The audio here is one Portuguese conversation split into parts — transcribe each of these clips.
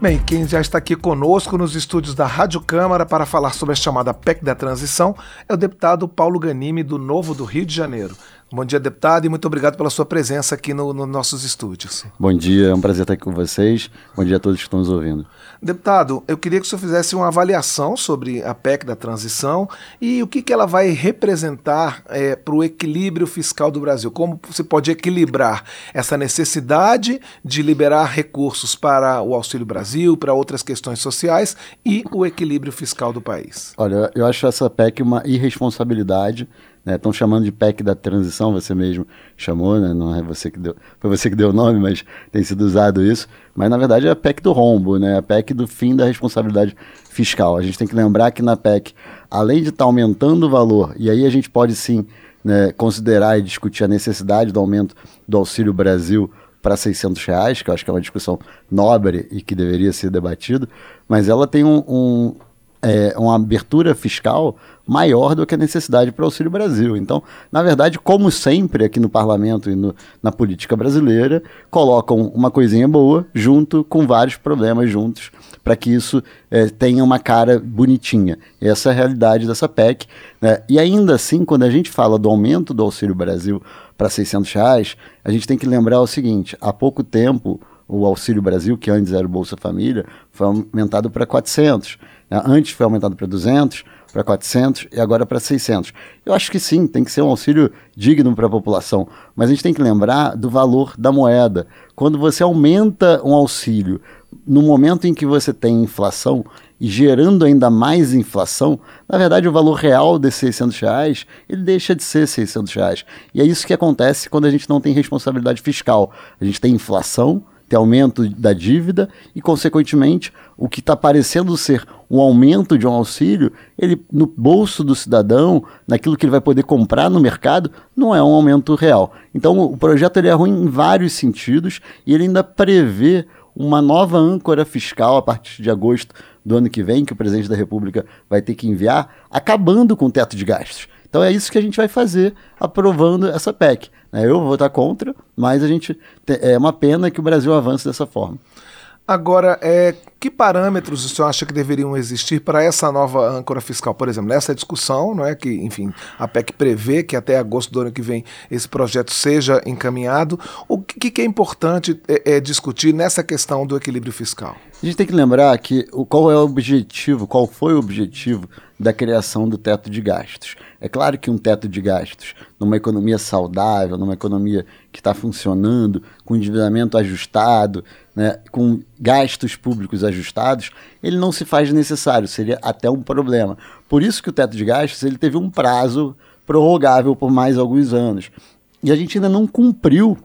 Bem, quem já está aqui conosco nos estúdios da Rádio Câmara para falar sobre a chamada PEC da transição é o deputado Paulo Ganime, do Novo do Rio de Janeiro. Bom dia, deputado, e muito obrigado pela sua presença aqui nos no nossos estúdios. Bom dia, é um prazer estar aqui com vocês. Bom dia a todos que estão nos ouvindo. Deputado, eu queria que o senhor fizesse uma avaliação sobre a PEC da transição e o que, que ela vai representar é, para o equilíbrio fiscal do Brasil. Como você pode equilibrar essa necessidade de liberar recursos para o Auxílio Brasil, para outras questões sociais e o equilíbrio fiscal do país? Olha, eu acho essa PEC uma irresponsabilidade Estão né? chamando de PEC da transição, você mesmo chamou, né? não é você que deu, foi você que deu o nome, mas tem sido usado isso. Mas na verdade é a PEC do rombo, né? a PEC do fim da responsabilidade fiscal. A gente tem que lembrar que na PEC, além de estar tá aumentando o valor, e aí a gente pode sim né, considerar e discutir a necessidade do aumento do Auxílio Brasil para 600 reais, que eu acho que é uma discussão nobre e que deveria ser debatido, mas ela tem um, um é, uma abertura fiscal maior do que a necessidade para o Auxílio Brasil. Então, na verdade, como sempre aqui no parlamento e no, na política brasileira, colocam uma coisinha boa junto com vários problemas juntos para que isso é, tenha uma cara bonitinha. Essa é a realidade dessa PEC. Né? E ainda assim, quando a gente fala do aumento do Auxílio Brasil para 600 reais, a gente tem que lembrar o seguinte: há pouco tempo o Auxílio Brasil, que antes era o Bolsa Família, foi aumentado para 400. Né? Antes foi aumentado para 200, para 400 e agora para 600. Eu acho que sim, tem que ser um auxílio digno para a população, mas a gente tem que lembrar do valor da moeda. Quando você aumenta um auxílio no momento em que você tem inflação e gerando ainda mais inflação, na verdade o valor real desses 600 reais, ele deixa de ser 600 reais. E é isso que acontece quando a gente não tem responsabilidade fiscal. A gente tem inflação, ter aumento da dívida e, consequentemente, o que está parecendo ser um aumento de um auxílio, ele no bolso do cidadão, naquilo que ele vai poder comprar no mercado, não é um aumento real. Então, o projeto ele é ruim em vários sentidos e ele ainda prevê uma nova âncora fiscal a partir de agosto do ano que vem, que o presidente da República vai ter que enviar, acabando com o teto de gastos. Então é isso que a gente vai fazer aprovando essa PEC. Né? Eu vou votar contra, mas a gente é uma pena que o Brasil avance dessa forma. Agora, é, que parâmetros o senhor acha que deveriam existir para essa nova âncora fiscal? Por exemplo, nessa discussão, não é que, enfim, a PEC prevê que até agosto do ano que vem esse projeto seja encaminhado. O que, que é importante é, é, discutir nessa questão do equilíbrio fiscal? A gente tem que lembrar que o, qual é o objetivo, qual foi o objetivo da criação do teto de gastos. É claro que um teto de gastos, numa economia saudável, numa economia que está funcionando, com endividamento ajustado, né, com gastos públicos ajustados, ele não se faz necessário, seria até um problema. Por isso que o teto de gastos ele teve um prazo prorrogável por mais alguns anos. E a gente ainda não cumpriu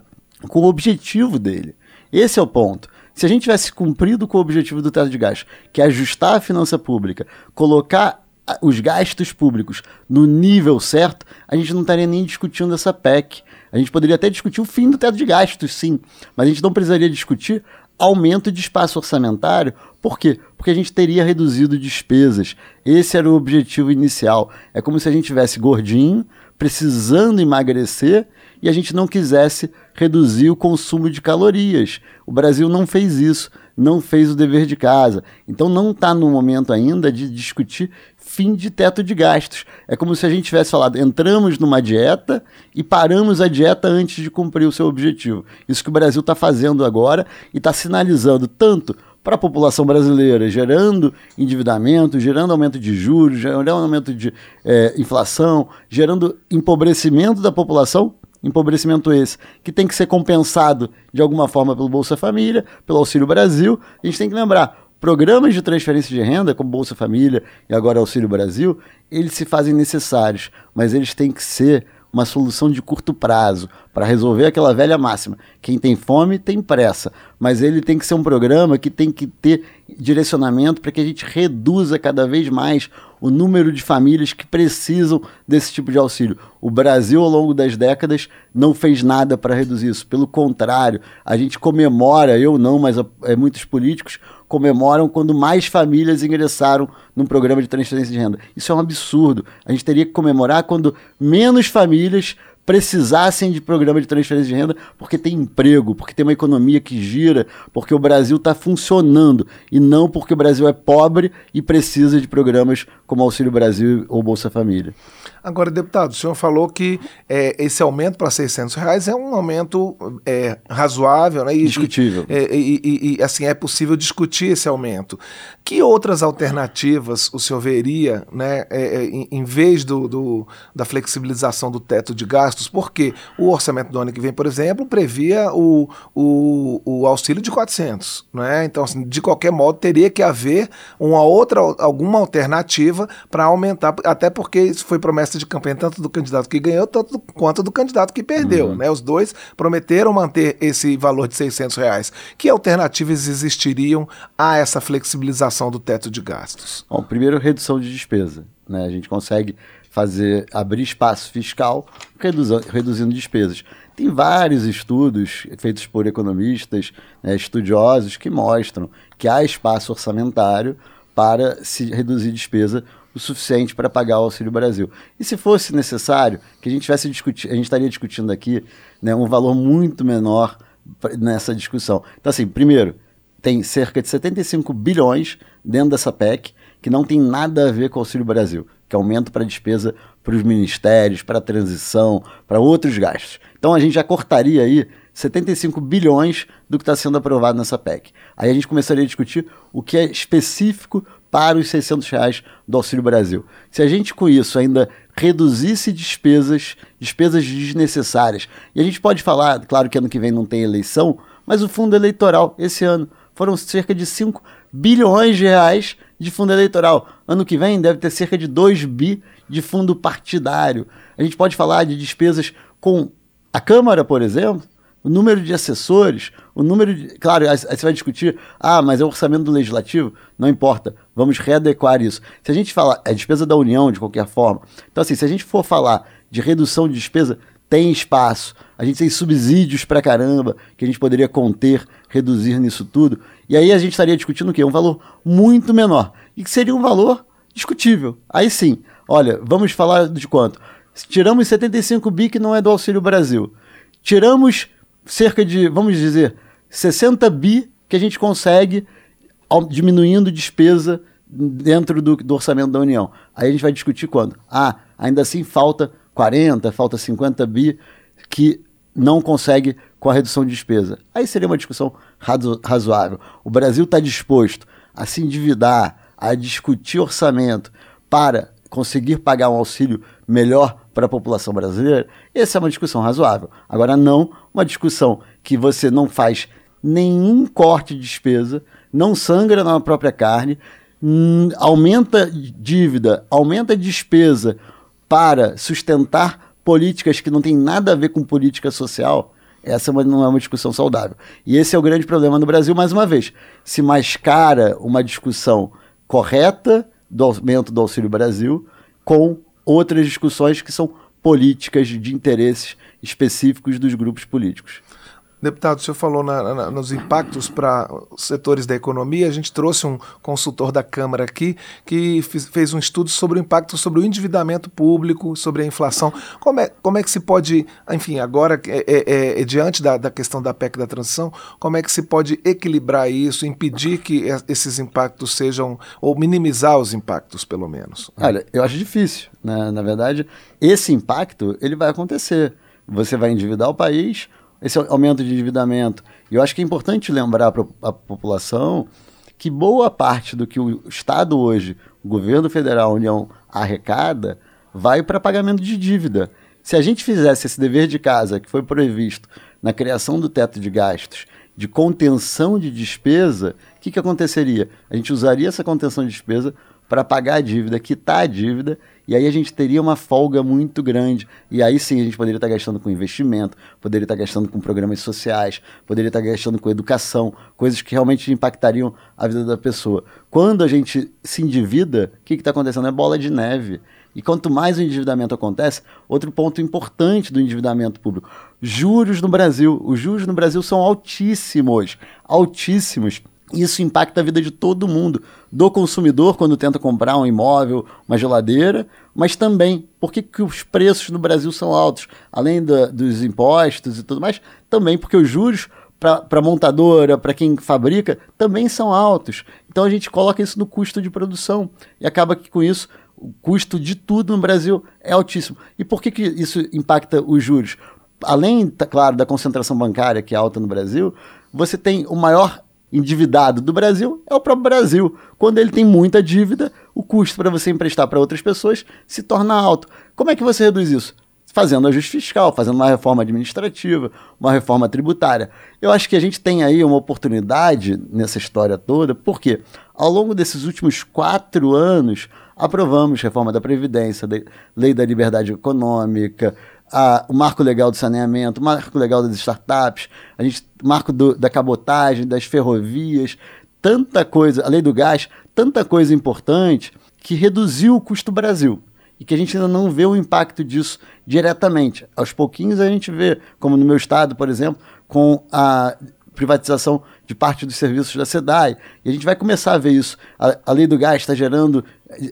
com o objetivo dele. Esse é o ponto. Se a gente tivesse cumprido com o objetivo do teto de gastos, que é ajustar a finança pública, colocar os gastos públicos no nível certo, a gente não estaria nem discutindo essa PEC. A gente poderia até discutir o fim do teto de gastos, sim, mas a gente não precisaria discutir aumento de espaço orçamentário. Por quê? Porque a gente teria reduzido despesas. Esse era o objetivo inicial. É como se a gente tivesse gordinho, precisando emagrecer e a gente não quisesse reduzir o consumo de calorias. O Brasil não fez isso, não fez o dever de casa. Então não está no momento ainda de discutir fim de teto de gastos. É como se a gente tivesse falado, entramos numa dieta e paramos a dieta antes de cumprir o seu objetivo. Isso que o Brasil está fazendo agora e está sinalizando tanto para a população brasileira, gerando endividamento, gerando aumento de juros, gerando aumento de é, inflação, gerando empobrecimento da população, empobrecimento esse que tem que ser compensado de alguma forma pelo Bolsa Família, pelo Auxílio Brasil. A gente tem que lembrar, Programas de transferência de renda, como Bolsa Família e agora Auxílio Brasil, eles se fazem necessários, mas eles têm que ser uma solução de curto prazo para resolver aquela velha máxima. Quem tem fome tem pressa, mas ele tem que ser um programa que tem que ter direcionamento para que a gente reduza cada vez mais o número de famílias que precisam desse tipo de auxílio. O Brasil, ao longo das décadas, não fez nada para reduzir isso. Pelo contrário, a gente comemora, eu não, mas é, muitos políticos comemoram quando mais famílias ingressaram num programa de transferência de renda. Isso é um absurdo. A gente teria que comemorar quando menos famílias precisassem de programa de transferência de renda porque tem emprego, porque tem uma economia que gira, porque o Brasil está funcionando e não porque o Brasil é pobre e precisa de programas como Auxílio Brasil ou Bolsa Família. Agora, deputado, o senhor falou que é, esse aumento para 600 reais é um aumento é, razoável, né? E, Discutível. É, e, e, e, assim, é possível discutir esse aumento. Que outras alternativas o senhor veria, né, é, é, em, em, vez do, do, da flexibilização do teto de gastos? Porque o orçamento do ano que vem, por exemplo, previa o, o, o auxílio de 400, né? Então, assim, de qualquer modo, teria que haver uma outra, alguma alternativa para aumentar, até porque isso foi promessa de campanha tanto do candidato que ganhou tanto, quanto do candidato que perdeu. Uhum. Né? Os dois prometeram manter esse valor de 600 reais. Que alternativas existiriam a essa flexibilização do teto de gastos? Bom, primeiro, redução de despesa. Né? A gente consegue fazer abrir espaço fiscal reduzindo, reduzindo despesas. Tem vários estudos feitos por economistas, né, estudiosos, que mostram que há espaço orçamentário para se reduzir despesa o suficiente para pagar o Auxílio Brasil. E se fosse necessário, que a gente tivesse discutir, a gente estaria discutindo aqui né, um valor muito menor nessa discussão. Então, assim, primeiro, tem cerca de 75 bilhões dentro dessa PEC que não tem nada a ver com o Auxílio Brasil, que é aumento para despesa para os ministérios, para a transição, para outros gastos. Então a gente já cortaria aí 75 bilhões do que está sendo aprovado nessa PEC. Aí a gente começaria a discutir o que é específico para os 600 reais do Auxílio Brasil. Se a gente com isso ainda reduzisse despesas, despesas desnecessárias, e a gente pode falar, claro que ano que vem não tem eleição, mas o fundo eleitoral esse ano foram cerca de 5 bilhões de reais de fundo eleitoral. Ano que vem deve ter cerca de 2 bi de fundo partidário. A gente pode falar de despesas com a Câmara, por exemplo, o número de assessores, o número de. Claro, aí você vai discutir, ah, mas é o orçamento do legislativo? Não importa, vamos readequar isso. Se a gente falar, é despesa da União de qualquer forma. Então, assim, se a gente for falar de redução de despesa, tem espaço. A gente tem subsídios pra caramba que a gente poderia conter, reduzir nisso tudo. E aí a gente estaria discutindo o quê? Um valor muito menor. E que seria um valor discutível. Aí sim, olha, vamos falar de quanto? Tiramos 75 bi que não é do Auxílio Brasil. Tiramos cerca de, vamos dizer, 60 bi que a gente consegue diminuindo despesa dentro do, do, orçamento da União. Aí a gente vai discutir quando? Ah, ainda assim falta 40, falta 50 bi que não consegue com a redução de despesa. Aí seria uma discussão razo razoável. O Brasil está disposto a se endividar, a discutir orçamento para conseguir pagar um auxílio melhor para a população brasileira, essa é uma discussão razoável. Agora, não uma discussão que você não faz nenhum corte de despesa, não sangra na própria carne, aumenta dívida, aumenta despesa para sustentar políticas que não têm nada a ver com política social, essa é não é uma discussão saudável. E esse é o grande problema no Brasil, mais uma vez. Se mascara uma discussão correta do aumento do Auxílio Brasil com outras discussões que são políticas de interesses específicos dos grupos políticos. Deputado, o senhor falou na, na, nos impactos para os setores da economia. A gente trouxe um consultor da Câmara aqui que fiz, fez um estudo sobre o impacto sobre o endividamento público, sobre a inflação. Como é, como é que se pode, enfim, agora, é, é, é, é diante da, da, questão da PEC da transição, como é que se pode equilibrar isso, impedir que esses impactos sejam, ou minimizar os impactos, pelo menos? Olha, eu acho difícil. Né? Na verdade, esse impacto ele vai acontecer. Você vai endividar o país esse aumento de endividamento. E eu acho que é importante lembrar para a população que boa parte do que o Estado hoje, o governo federal, a União, arrecada, vai para pagamento de dívida. Se a gente fizesse esse dever de casa que foi previsto na criação do teto de gastos, de contenção de despesa, o que, que aconteceria? A gente usaria essa contenção de despesa para pagar a dívida, quitar a dívida, e aí a gente teria uma folga muito grande. E aí sim a gente poderia estar gastando com investimento, poderia estar gastando com programas sociais, poderia estar gastando com educação, coisas que realmente impactariam a vida da pessoa. Quando a gente se endivida, o que está acontecendo? É bola de neve. E quanto mais o endividamento acontece, outro ponto importante do endividamento público: juros no Brasil. Os juros no Brasil são altíssimos, altíssimos Isso impacta a vida de todo mundo, do consumidor quando tenta comprar um imóvel, uma geladeira, mas também porque que os preços no Brasil são altos, além da, dos impostos e tudo mais, também porque os juros para a montadora, para quem fabrica, também são altos. Então a gente coloca isso no custo de produção e acaba que com isso o custo de tudo no Brasil é altíssimo. E por que, que isso impacta os juros? Além, tá claro, da concentração bancária que é alta no Brasil, você tem o maior endividado do Brasil é o próprio Brasil. Quando ele tem muita dívida, o custo para você emprestar para outras pessoas se torna alto. Como é que você reduz isso? Fazendo ajuste fiscal, fazendo uma reforma administrativa, uma reforma tributária. Eu acho que a gente tem aí uma oportunidade nessa história toda, porque ao longo desses últimos quatro anos, aprovamos reforma da Previdência, lei da liberdade econômica, a, o marco legal do saneamento, o marco legal das startups, a gente, marco do, da cabotagem, das ferrovias, tanta coisa, a lei do gás, tanta coisa importante que reduziu o custo Brasil e que a gente ainda não vê o impacto disso diretamente. Aos pouquinhos a gente vê, como no meu estado, por exemplo, com a privatização de parte dos serviços da SEDAI. E a gente vai começar a ver isso. A, a lei do gás está gerando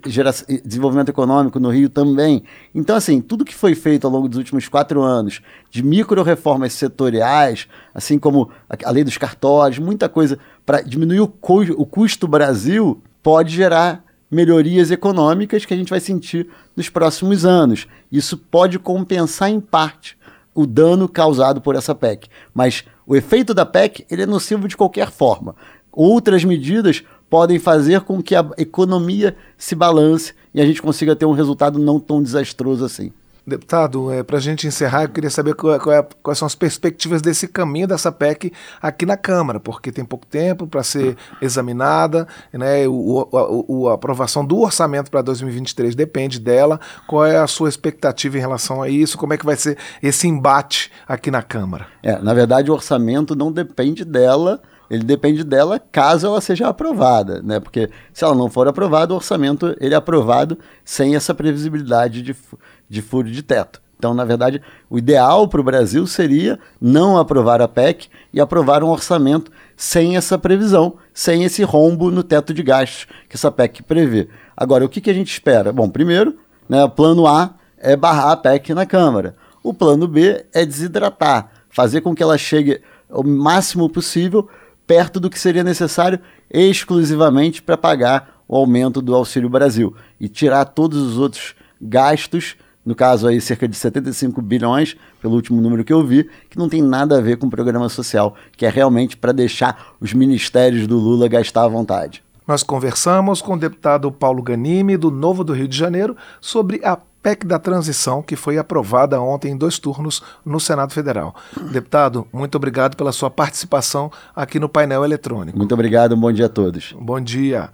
gera, desenvolvimento econômico no Rio também. Então, assim, tudo que foi feito ao longo dos últimos quatro anos, de micro-reformas setoriais, assim como a, a lei dos cartórios, muita coisa para diminuir o, cu, o custo Brasil, pode gerar melhorias econômicas que a gente vai sentir nos próximos anos. Isso pode compensar em parte o dano causado por essa PEC. Mas o efeito da PEC ele é nocivo de qualquer forma. Outras medidas podem fazer com que a economia se balance e a gente consiga ter um resultado não tão desastroso assim. Deputado, é, para a gente encerrar, eu queria saber qual, qual é, quais são as perspectivas desse caminho dessa PEC aqui na Câmara, porque tem pouco tempo para ser examinada, né, o, o, a, a aprovação do orçamento para 2023 depende dela. Qual é a sua expectativa em relação a isso? Como é que vai ser esse embate aqui na Câmara? É, na verdade, o orçamento não depende dela, ele depende dela caso ela seja aprovada, né? Porque se ela não for aprovada, o orçamento ele é aprovado sem essa previsibilidade de, de furo de teto. Então, na verdade, o ideal para o Brasil seria não aprovar a PEC e aprovar um orçamento sem essa previsão, sem esse rombo no teto de gastos que essa PEC prevê. Agora, o que, que a gente espera? Bom, primeiro, né, o plano A é barrar a PEC na Câmara. O plano B é desidratar, fazer com que ela chegue o máximo possível perto do que seria necessário exclusivamente para pagar o aumento do Auxílio Brasil e tirar todos os outros gastos, no caso aí cerca de 75 bilhões, pelo último número que eu vi, que não tem nada a ver com o programa social, que é realmente para deixar os ministérios do Lula gastar à vontade. Nós conversamos com o deputado Paulo Ganime, do Novo do Rio de Janeiro, sobre a PEC da transição, que foi aprovada ontem em dois turnos no Senado Federal. Deputado, muito obrigado pela sua participação aqui no painel eletrônico. Muito obrigado, um bom dia a todos. Bom dia.